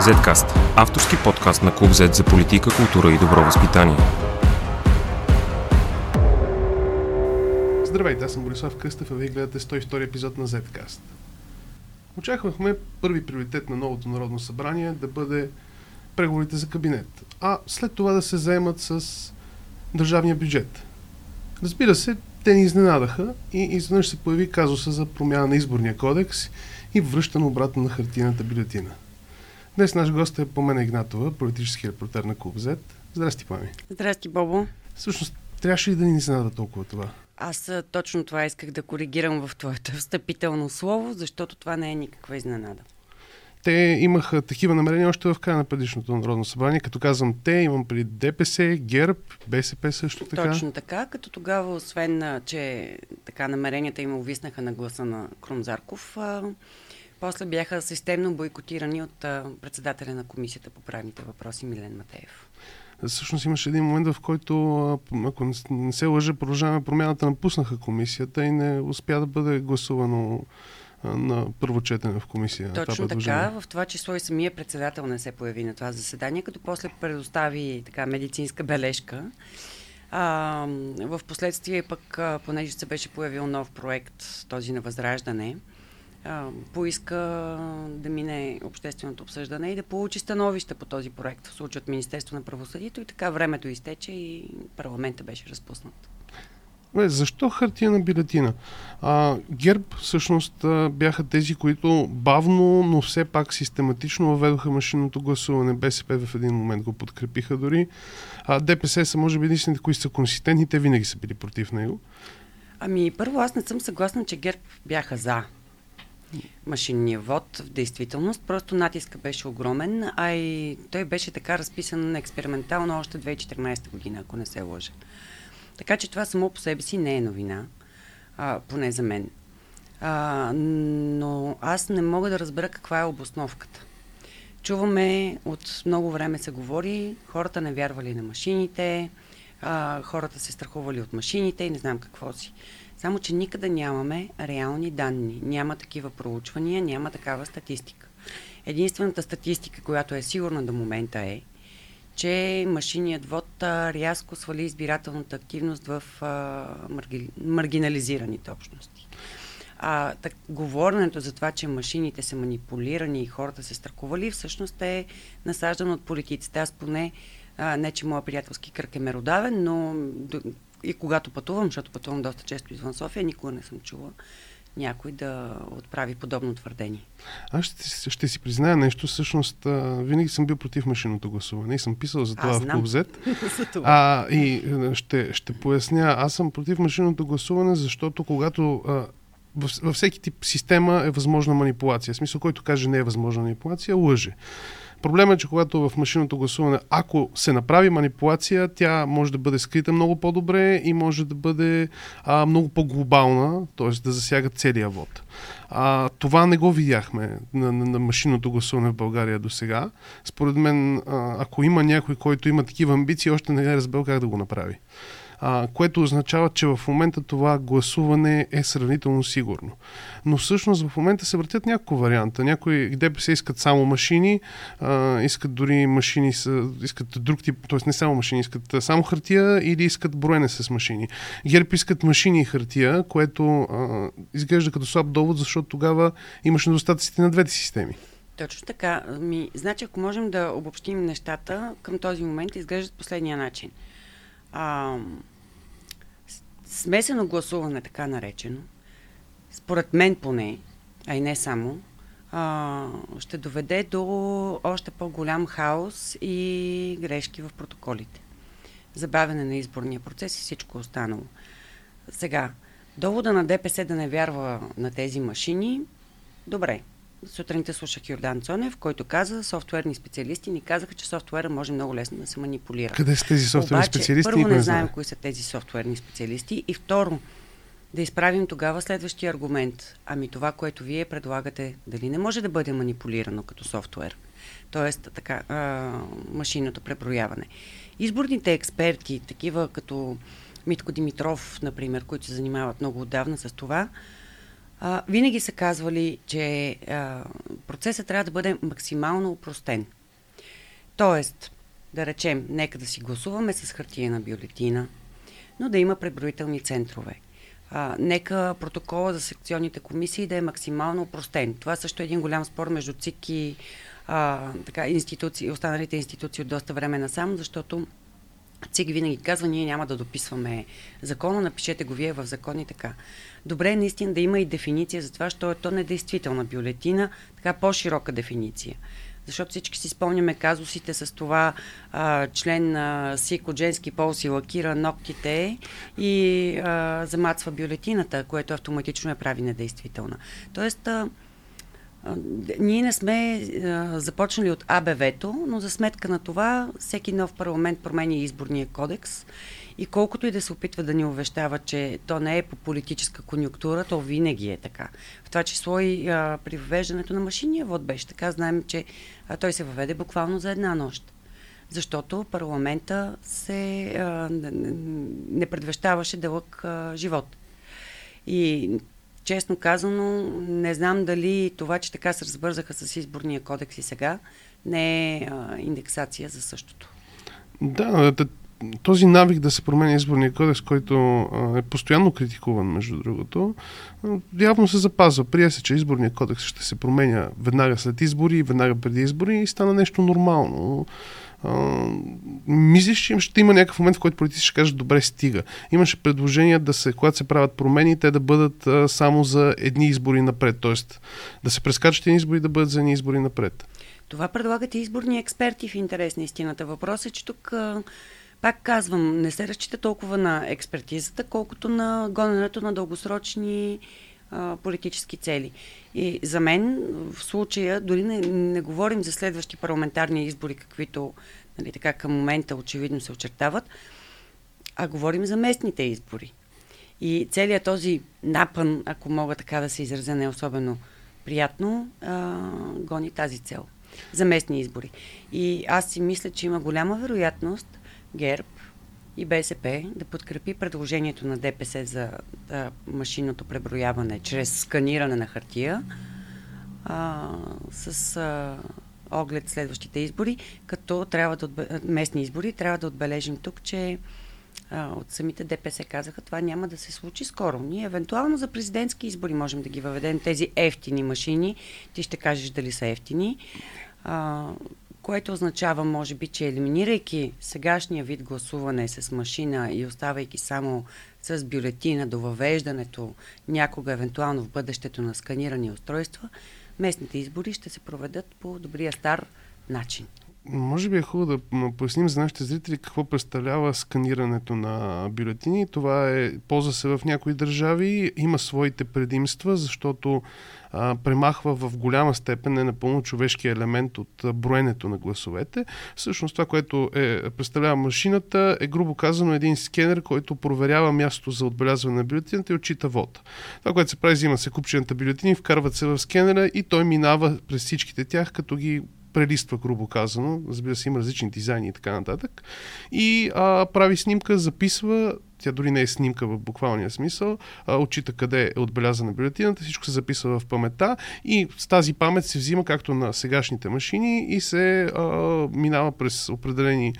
Zcast – авторски подкаст на Клуб Z за политика, култура и добро възпитание. Здравейте, аз съм Борислав Кръстев, а вие гледате 102 епизод на Zcast. Очаквахме първи приоритет на новото Народно събрание да бъде преговорите за кабинет, а след това да се заемат с държавния бюджет. Разбира се, те ни изненадаха и изведнъж се появи казуса за промяна на изборния кодекс и връщане обратно на хартийната бюлетина. Днес наш гост е Помена Игнатова, политически репортер на Клуб Z. Здрасти, Пами. Здрасти, Бобо. Всъщност, трябваше ли да ни изненада толкова това? Аз точно това исках да коригирам в твоето встъпително слово, защото това не е никаква изненада. Те имаха такива намерения още в края на предишното Народно събрание. Като казвам те, имам при ДПС, ГЕРБ, БСП също така. Точно така, като тогава, освен, че така намеренията им увиснаха на гласа на Крумзарков, после бяха системно бойкотирани от председателя на комисията по правните въпроси Милен Матеев. Всъщност имаше един момент, в който, ако не се лъжа, продължаваме промяната, напуснаха комисията и не успя да бъде гласувано на първо четене в комисия. Точно така, в това число и самия председател не се появи на това заседание, като после предостави така медицинска бележка. А, в последствие пък, понеже се беше появил нов проект, този на Възраждане, а, поиска да мине общественото обсъждане и да получи становище по този проект, в случай от Министерство на правосъдието и така времето изтече и парламента беше разпуснат. Бе, защо хартияна бюлетина? А, ГЕРБ всъщност бяха тези, които бавно, но все пак систематично въведоха машинното гласуване. БСП в един момент го подкрепиха дори. А ДПС са може би единствените, които са консистентни, те винаги са били против него. Ами първо аз не съм съгласна, че ГЕРБ бяха за машинния вод в действителност. Просто натиска беше огромен, а и той беше така разписан експериментално още 2014 година, ако не се лъжа. Така че това само по себе си не е новина, а, поне за мен. А, но аз не мога да разбера каква е обосновката. Чуваме, от много време се говори, хората не вярвали на машините, а, хората се страхували от машините и не знам какво си. Само, че никъде нямаме реални данни. Няма такива проучвания, няма такава статистика. Единствената статистика, която е сигурна до момента е, че машиният вод рязко свали избирателната активност в а, марги, маргинализираните общности. А, так, говоренето за това, че машините са манипулирани и хората се страхували, всъщност е насаждано от политиците. Аз поне, а, не че моят приятелски кръг е меродавен, но и когато пътувам, защото пътувам доста често извън София, никога не съм чула някой да отправи подобно твърдение. Аз ще, ще си призная нещо. Всъщност, а, винаги съм бил против машинното гласуване и съм писал за това в Z. а, и ще, ще поясня. Аз съм против машинното гласуване, защото когато а, във всеки тип система е възможна манипулация. В смисъл, който каже не е възможна манипулация, лъже. Проблемът е, че когато в машинното гласуване, ако се направи манипулация, тя може да бъде скрита много по-добре и може да бъде а, много по-глобална, т.е. да засяга целия вод. А, това не го видяхме на, на, на машинното гласуване в България до сега. Според мен, а, ако има някой, който има такива амбиции, още не е разбрал как да го направи а, което означава, че в момента това гласуване е сравнително сигурно. Но всъщност в момента се въртят няколко варианта. Някои ДПС искат само машини, а, искат дори машини, с, искат друг тип, т.е. не само машини, искат само хартия или искат броене с машини. ГЕРБ искат машини и хартия, което а, изглежда като слаб довод, защото тогава имаш недостатъците на двете системи. Точно така. Ми, значи, ако можем да обобщим нещата, към този момент изглеждат последния начин. А, смесено гласуване, така наречено, според мен поне, а и не само, а, ще доведе до още по-голям хаос и грешки в протоколите. Забавяне на изборния процес и всичко останало. Сега, довода на ДПС да не вярва на тези машини, добре, Сутринта слушах Йордан Цонев, който каза, софтуерни специалисти ни казаха, че софтуера може много лесно да се манипулира. Къде са тези софтуерни Обаче, специалисти? Първо не знаем кои са тези софтуерни специалисти и второ, да изправим тогава следващия аргумент. Ами това, което вие предлагате, дали не може да бъде манипулирано като софтуер? Тоест, така, а, машинното преброяване. Изборните експерти, такива като Митко Димитров, например, които се занимават много отдавна с това, а, винаги са казвали, че а, процесът трябва да бъде максимално упростен. Тоест, да речем, нека да си гласуваме с хартиена бюлетина, но да има преброителни центрове. А, нека протокола за секционните комисии да е максимално упростен. Това също е един голям спор между ЦИК и а, така, институции, останалите институции от доста време насам, защото ЦИК винаги казва, ние няма да дописваме закона, напишете го вие в закон и така. Добре е наистина да има и дефиниция за това, що е то недействителна бюлетина, така по-широка дефиниция. Защото всички си спомняме казусите с това а, член на СИК от женски пол си лакира ногтите и а, замацва бюлетината, което автоматично я прави недействителна. Тоест, а, ние не сме започнали от АБВ-то, но за сметка на това всеки нов парламент променя изборния кодекс и колкото и да се опитва да ни увещава, че то не е по политическа конюнктура, то винаги е така. В това число и а, при въвеждането на машинния вод беше така. Знаем, че а, той се въведе буквално за една нощ. Защото парламента се а, не предвещаваше дълъг а, живот. И честно казано, не знам дали това, че така се разбързаха с изборния кодекс и сега, не е а, индексация за същото. Да, този навик да се променя изборния кодекс, който е постоянно критикуван, между другото, явно се запазва. Прия се, че изборния кодекс ще се променя веднага след избори, веднага преди избори и стана нещо нормално. Мислиш, че ще има някакъв момент, в който политици ще кажат, добре, стига. Имаше предложение да се, когато се правят промени, те да бъдат а, само за едни избори напред. Тоест, да се прескачат едни избори, да бъдат за едни избори напред. Това предлагат и изборни експерти в интерес на истината. Въпросът е, че тук а пак казвам, не се разчита толкова на експертизата, колкото на гоненето на дългосрочни а, политически цели. И за мен в случая, дори не, не говорим за следващи парламентарни избори, каквито нали, така към момента очевидно се очертават, а говорим за местните избори. И целият този напън, ако мога така да се изразя не особено приятно, а, гони тази цел за местни избори. И аз си мисля, че има голяма вероятност ГЕРБ и БСП да подкрепи предложението на ДПС за а, машинното преброяване чрез сканиране на хартия а, с а, оглед следващите избори, като трябва да отбе... местни избори, трябва да отбележим тук, че от самите ДПС казаха, това няма да се случи скоро. Ние евентуално за президентски избори можем да ги въведем тези ефтини машини. Ти ще кажеш дали са ефтини. А, което означава, може би, че елиминирайки сегашния вид гласуване с машина и оставайки само с бюлетина до въвеждането някога, евентуално в бъдещето на сканирани устройства, местните избори ще се проведат по добрия стар начин. Може би е хубаво да поясним за нашите зрители какво представлява сканирането на бюлетини. Това е, ползва се в някои държави, има своите предимства, защото а, премахва в голяма степен не напълно човешкия елемент от броенето на гласовете. Всъщност това, което е, представлява машината, е грубо казано един скенер, който проверява мястото за отбелязване на бюлетината и отчита вода. Това, което се прави, взима се купчената бюлетини, вкарват се в скенера и той минава през всичките тях, като ги прелиства, грубо казано. Разбира се, има различни дизайни и така нататък. И а, прави снимка, записва, тя дори не е снимка в буквалния смисъл, а, отчита къде е отбелязана бюлетината, всичко се записва в памета и с тази памет се взима, както на сегашните машини, и се а, минава през определени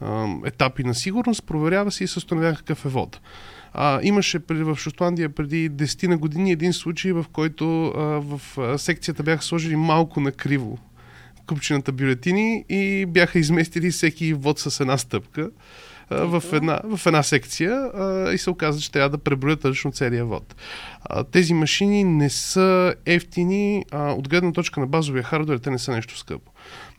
а, етапи на сигурност, проверява се и се установява какъв е вод. А, имаше в Шотландия преди 10 на години един случай, в който а, в секцията бяха сложили малко накриво купчината бюлетини и бяха изместили всеки вод с една стъпка в една, в една секция а, и се оказа, че трябва да преброят точно целия вод. А, тези машини не са ефтини, а, от гледна точка на базовия хардвер, те не са нещо скъпо.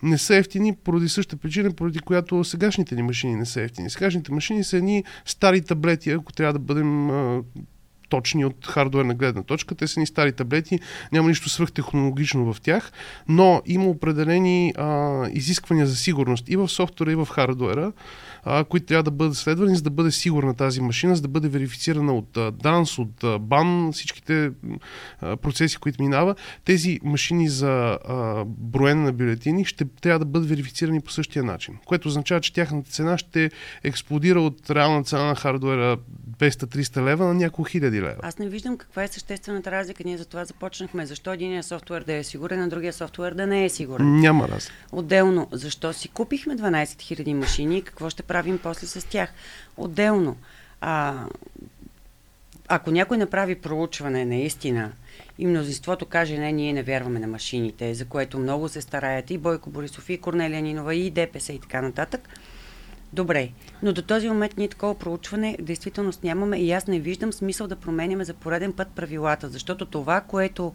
Не са ефтини поради същата причина, поради която сегашните ни машини не са ефтини. Сегашните машини са едни стари таблети, ако трябва да бъдем а, точни от хардуерна гледна точка. Те са ни стари таблети, няма нищо свръхтехнологично в тях, но има определени а, изисквания за сигурност и в софтуера, и в хардуера, а, които трябва да бъдат следвани, за да бъде сигурна тази машина, за да бъде верифицирана от а, DANS, от а, BAN, всичките а, процеси, които минава. Тези машини за а, броене на бюлетини ще трябва да бъдат верифицирани по същия начин, което означава, че тяхната цена ще експлодира от реална цена на хардуера 200-300 лева на няколко хиляди лева. Аз не виждам каква е съществената разлика. Ние за това започнахме. Защо единия софтуер да е сигурен, а другия софтуер да не е сигурен? Няма разлика. Отделно, защо си купихме 12 000 машини и какво ще правим после с тях? Отделно, а, ако някой направи проучване наистина и мнозинството каже, не, ние не вярваме на машините, за което много се стараят и Бойко Борисов, и Корнелия Нинова, и ДПС и така нататък, Добре, но до този момент ние такова проучване действително нямаме и аз не виждам смисъл да променяме за пореден път правилата, защото това, което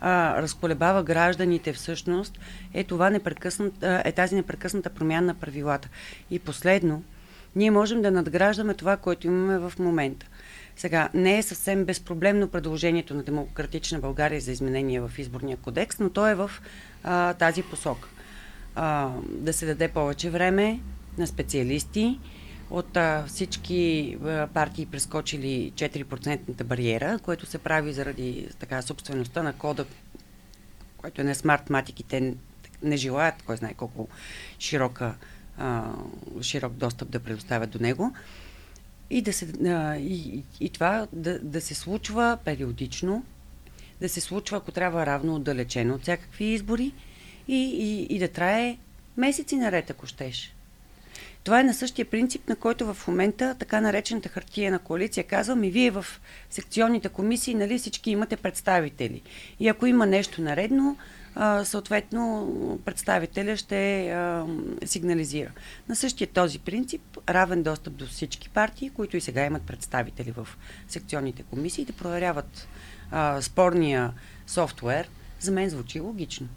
а, разколебава гражданите всъщност, е, това непрекъснат, е тази непрекъсната промяна на правилата. И последно, ние можем да надграждаме това, което имаме в момента. Сега, не е съвсем безпроблемно предложението на Демократична България за изменение в изборния кодекс, но то е в а, тази посока. А, да се даде повече време на специалисти, от а, всички а, партии прескочили 4% бариера, което се прави заради така собствеността на кода, който е на смарт-матики. Те не желаят, кой знае колко широка, а, широк достъп да предоставят до него. И, да се, а, и, и това да, да се случва периодично, да се случва, ако трябва, равно отдалечено от всякакви избори и, и, и да трае месеци наред, ако щеш. Това е на същия принцип, на който в момента така наречената хартия на коалиция казва, ми вие в секционните комисии, нали всички имате представители. И ако има нещо наредно, съответно представителя ще сигнализира. На същия този принцип, равен достъп до всички партии, които и сега имат представители в секционните комисии, да проверяват спорния софтуер, за мен звучи логично.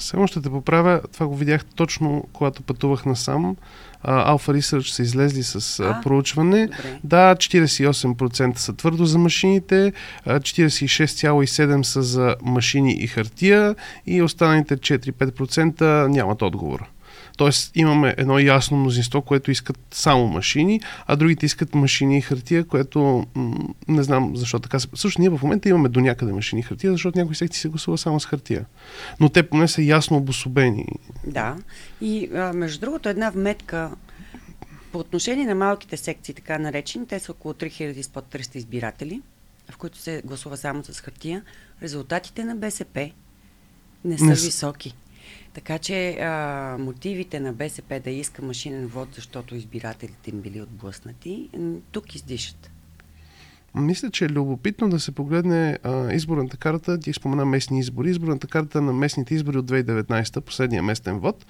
Само ще те поправя, това го видях точно когато пътувах насам. Alpha Research са излезли с а, проучване. Добре. Да, 48% са твърдо за машините, 46,7% са за машини и хартия и останалите 4-5% нямат отговор. Тоест имаме едно ясно мнозинство, което искат само машини, а другите искат машини и хартия, което м- не знам защо така. Също ние в момента имаме до някъде машини и хартия, защото някои секции се гласува само с хартия. Но те поне са ясно обособени. Да. И а, между другото, една вметка по отношение на малките секции, така наречени, те са около 3000 под 300 избиратели, в които се гласува само с хартия. Резултатите на БСП не са Не с- високи. Така че а, мотивите на БСП да иска машинен вод, защото избирателите им били отблъснати, тук издишат. Мисля, че е любопитно да се погледне а, изборната карта. Ти спомена местни избори. Изборната карта на местните избори от 2019, последния местен вод.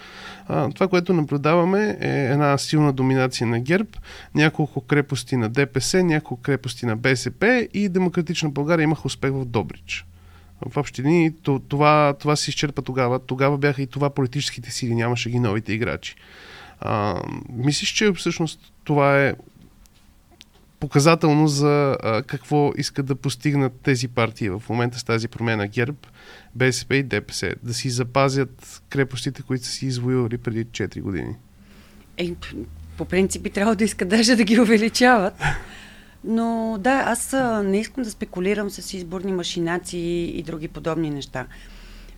А, това, което наблюдаваме е една силна доминация на ГЕРБ, няколко крепости на ДПС, няколко крепости на БСП и Демократична България имаха успех в Добрич. В общи линии то- това, това се изчерпа тогава. Тогава бяха и това политическите сили, нямаше ги новите играчи. А, мислиш, че всъщност това е показателно за а, какво искат да постигнат тези партии в момента с тази промена ГЕРБ, БСП и ДПС. Да си запазят крепостите, които са си извоювали преди 4 години. Е, по принцип би трябвало да искат даже да ги увеличават. Но да, аз не искам да спекулирам с изборни машинации и други подобни неща.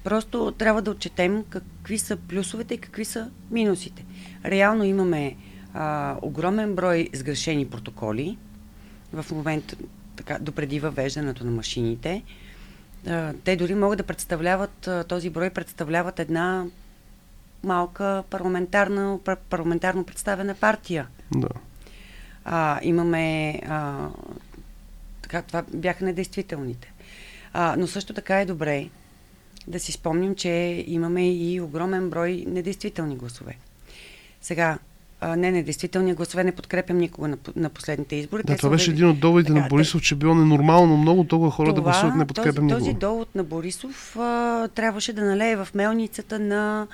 Просто трябва да отчетем какви са плюсовете и какви са минусите. Реално имаме а, огромен брой сгрешени протоколи в момента, така, допреди въвеждането на машините. А, те дори могат да представляват, а, този брой представляват една малка парламентарна, пар- парламентарно представена партия. Да. А, имаме. А, така, това бяха недействителните. А, но също така е добре да си спомним, че имаме и огромен брой недействителни гласове. Сега, а, не недействителни гласове не подкрепям никога на, на последните избори. Да, Те това беше един от доводите на Борисов, че било ненормално много толкова хора да гласуват не подкрепям този, този никого. довод на Борисов а, трябваше да налее в мелницата на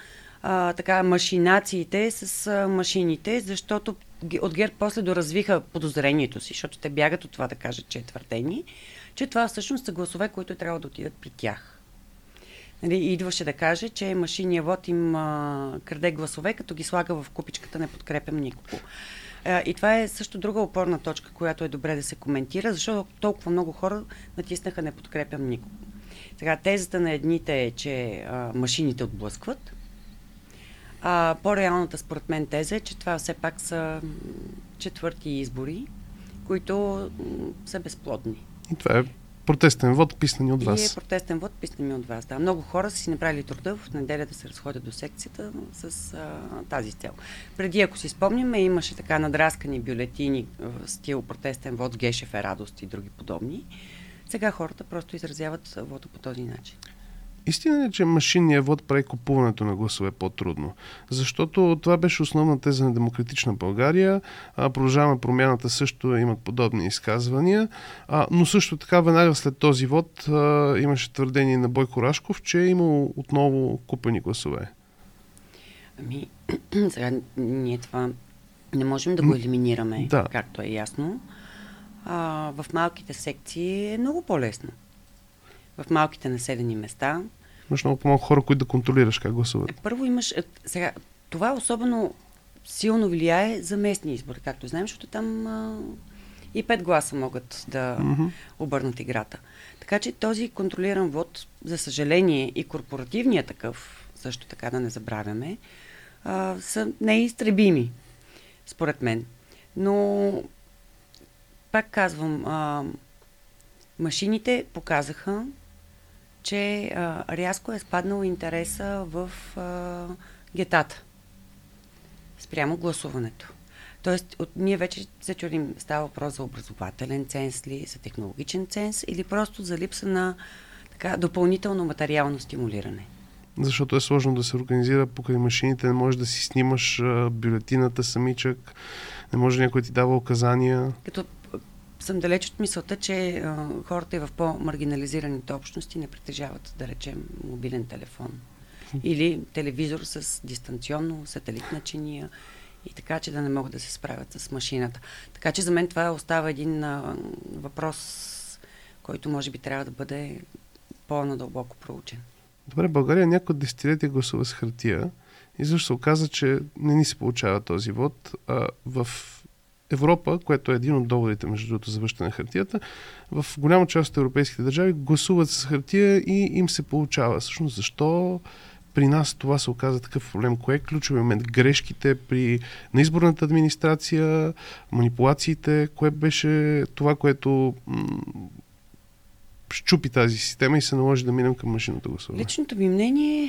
а, така, машинациите с а, машините, защото от ГЕРБ после доразвиха подозрението си, защото те бягат от това да кажат, че е твърдение, че това всъщност са гласове, които трябва да отидат при тях. Нали, идваше да каже, че машинния вод им а, краде гласове, като ги слага в купичката не подкрепям никого. А, и това е също друга опорна точка, която е добре да се коментира, защото толкова много хора натиснаха не подкрепям никого. Сега, тезата на едните е, че а, машините отблъскват. А по-реалната според мен теза е, че това все пак са четвърти избори, които са безплодни. И това е протестен вод, писнани от вас. И е протестен вод, писнани от вас. Да, много хора са си направили труда в неделя да се разходят до секцията с а, тази цел. Преди, ако си спомняме, имаше така надраскани бюлетини в стил протестен вод Гешев е радост и други подобни. Сега хората просто изразяват вода по този начин. Истина е, че машинният вод прави купуването на гласове по-трудно. Защото това беше основна теза на Демократична България. А, продължаваме промяната също имат подобни изказвания. А, но също така, веднага след този вод а, имаше твърдение на Бойко Рашков, че е имало отново купени гласове. Ами, сега ние това не можем да го елиминираме, да. както е ясно. А, в малките секции е много по-лесно. В малките населени места Имаш много по-малко хора, които да контролираш как гласуват. Първо имаш... е, Сега, това особено силно влияе за местни избори, както знаем, защото там а, и пет гласа могат да Мгм. обърнат играта. Така че този контролиран вод, за съжаление и корпоративният такъв, също така да не забравяме, а, са неизтребими, според мен. Но, пак казвам, а, машините показаха, че а, рязко е спаднал интереса в а, гетата спрямо гласуването. Тоест, от, ние вече се чудим, става въпрос за образователен ценз ли, за технологичен ценз или просто за липса на така, допълнително материално стимулиране. Защото е сложно да се организира покрай машините, не можеш да си снимаш бюлетината самичък, не може някой да ти дава указания. Като съм далеч от мисълта, че а, хората и в по-маргинализираните общности не притежават, да речем, мобилен телефон или телевизор с дистанционно сателитна чиния и така, че да не могат да се справят с машината. Така че за мен това остава един а, въпрос, който може би трябва да бъде по-надълбоко проучен. Добре, България няколко десетилетия гласува с хартия и защо се оказа, че не ни се получава този вод. А, в Европа, което е един от доводите, между другото, за връщане на хартията, в голяма част от европейските държави гласуват с хартия и им се получава. Всъщност, защо при нас това се оказа такъв проблем? Кое е ключовият момент? Грешките при на изборната администрация, манипулациите? Кое беше това, което м- щупи тази система и се наложи да минем към машинното гласуване? Личното ми мнение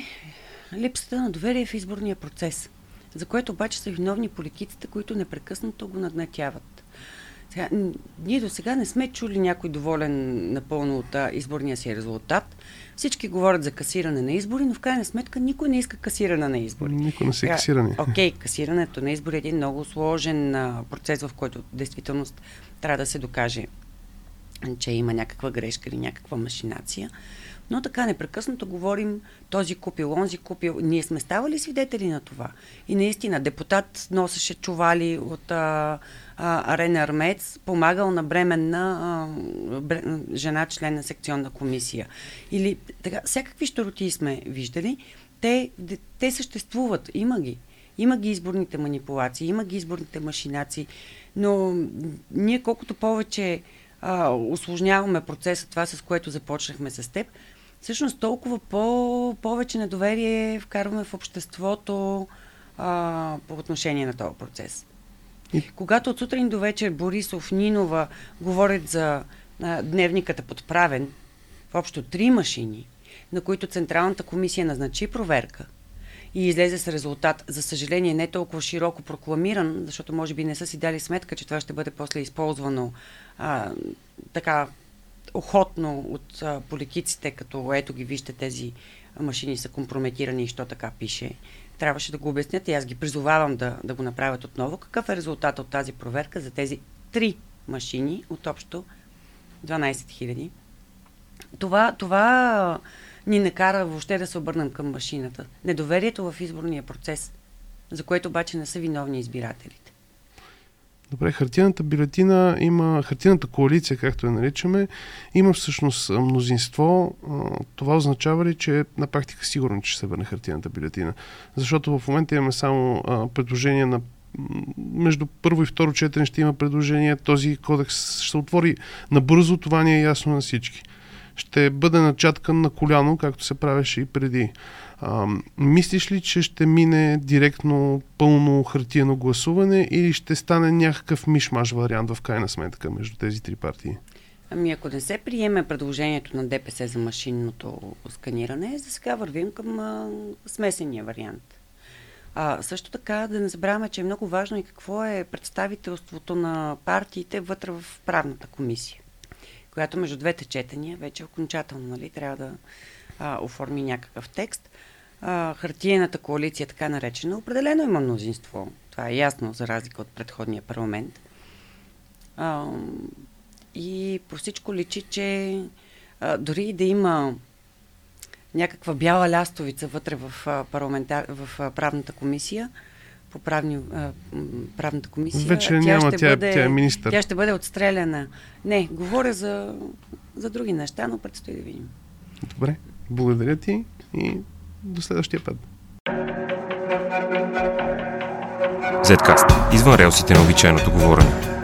е липсата на доверие в изборния процес, за което обаче са виновни политиците, които непрекъснато го нагнетяват. Сега, ние до сега не сме чули някой доволен напълно от изборния си резултат. Всички говорят за касиране на избори, но в крайна сметка никой не иска касиране на избори. Никой не се Сега, касиране. Окей, касирането на избори е един много сложен а, процес, в който в действителност трябва да се докаже, че има някаква грешка или някаква машинация. Но така непрекъснато говорим този купил, онзи купил. Ние сме ставали свидетели на това. И наистина депутат носеше чували от а, а, Арена Армец, помагал на бременна жена, член на секционна комисия. Или така, всякакви щороти сме виждали. Те, те съществуват, има ги. Има ги изборните манипулации, има ги изборните машинации, но ние колкото повече а, усложняваме процеса, това с което започнахме с теб, всъщност толкова по, повече недоверие вкарваме в обществото а, по отношение на този процес. И- Когато от сутрин до вечер Борисов, Нинова говорят за а, дневникът е подправен в общо три машини, на които Централната комисия назначи проверка и излезе с резултат, за съжаление не толкова широко прокламиран, защото може би не са си дали сметка, че това ще бъде после използвано а, така охотно от политиците, като ето ги вижте тези машини са компрометирани и що така пише. Трябваше да го обяснят и аз ги призовавам да, да го направят отново. Какъв е резултат от тази проверка за тези три машини от общо 12 000? Това, това ни накара въобще да се обърнем към машината. Недоверието в изборния процес, за което обаче не са виновни избирателите. Добре, хартияната бюлетина има, хартияната коалиция, както я наричаме, има всъщност мнозинство. Това означава ли, че на практика сигурно, че ще се върне хартияната бюлетина? Защото в момента имаме само предложение на между първо и второ четене ще има предложение. Този кодекс ще отвори набързо, това ни е ясно на всички. Ще бъде начаткан на коляно, както се правеше и преди. А, мислиш ли, че ще мине директно пълно хартиено гласуване или ще стане някакъв мишмаш вариант в крайна сметка между тези три партии? Ами ако не се приеме предложението на ДПС за машинното сканиране, за сега вървим към а, смесения вариант. А, също така да не забравяме, че е много важно и какво е представителството на партиите вътре в правната комисия, която между двете четения вече окончателно нали, трябва да а, оформи някакъв текст. А, хартиената коалиция, така наречена, определено има мнозинство. Това е ясно, за разлика от предходния парламент. А, и по всичко личи, че а, дори да има някаква бяла лястовица вътре в, парламентар... в правната комисия, по правни, а, правната комисия. Вече тя няма, ще тя, бъде, тя е министър. Тя ще бъде отстреляна. Не, говоря за, за други неща, но предстои да видим. Добре, благодаря ти и до следващия път. Zcast. Извън релсите на обичайното говорене.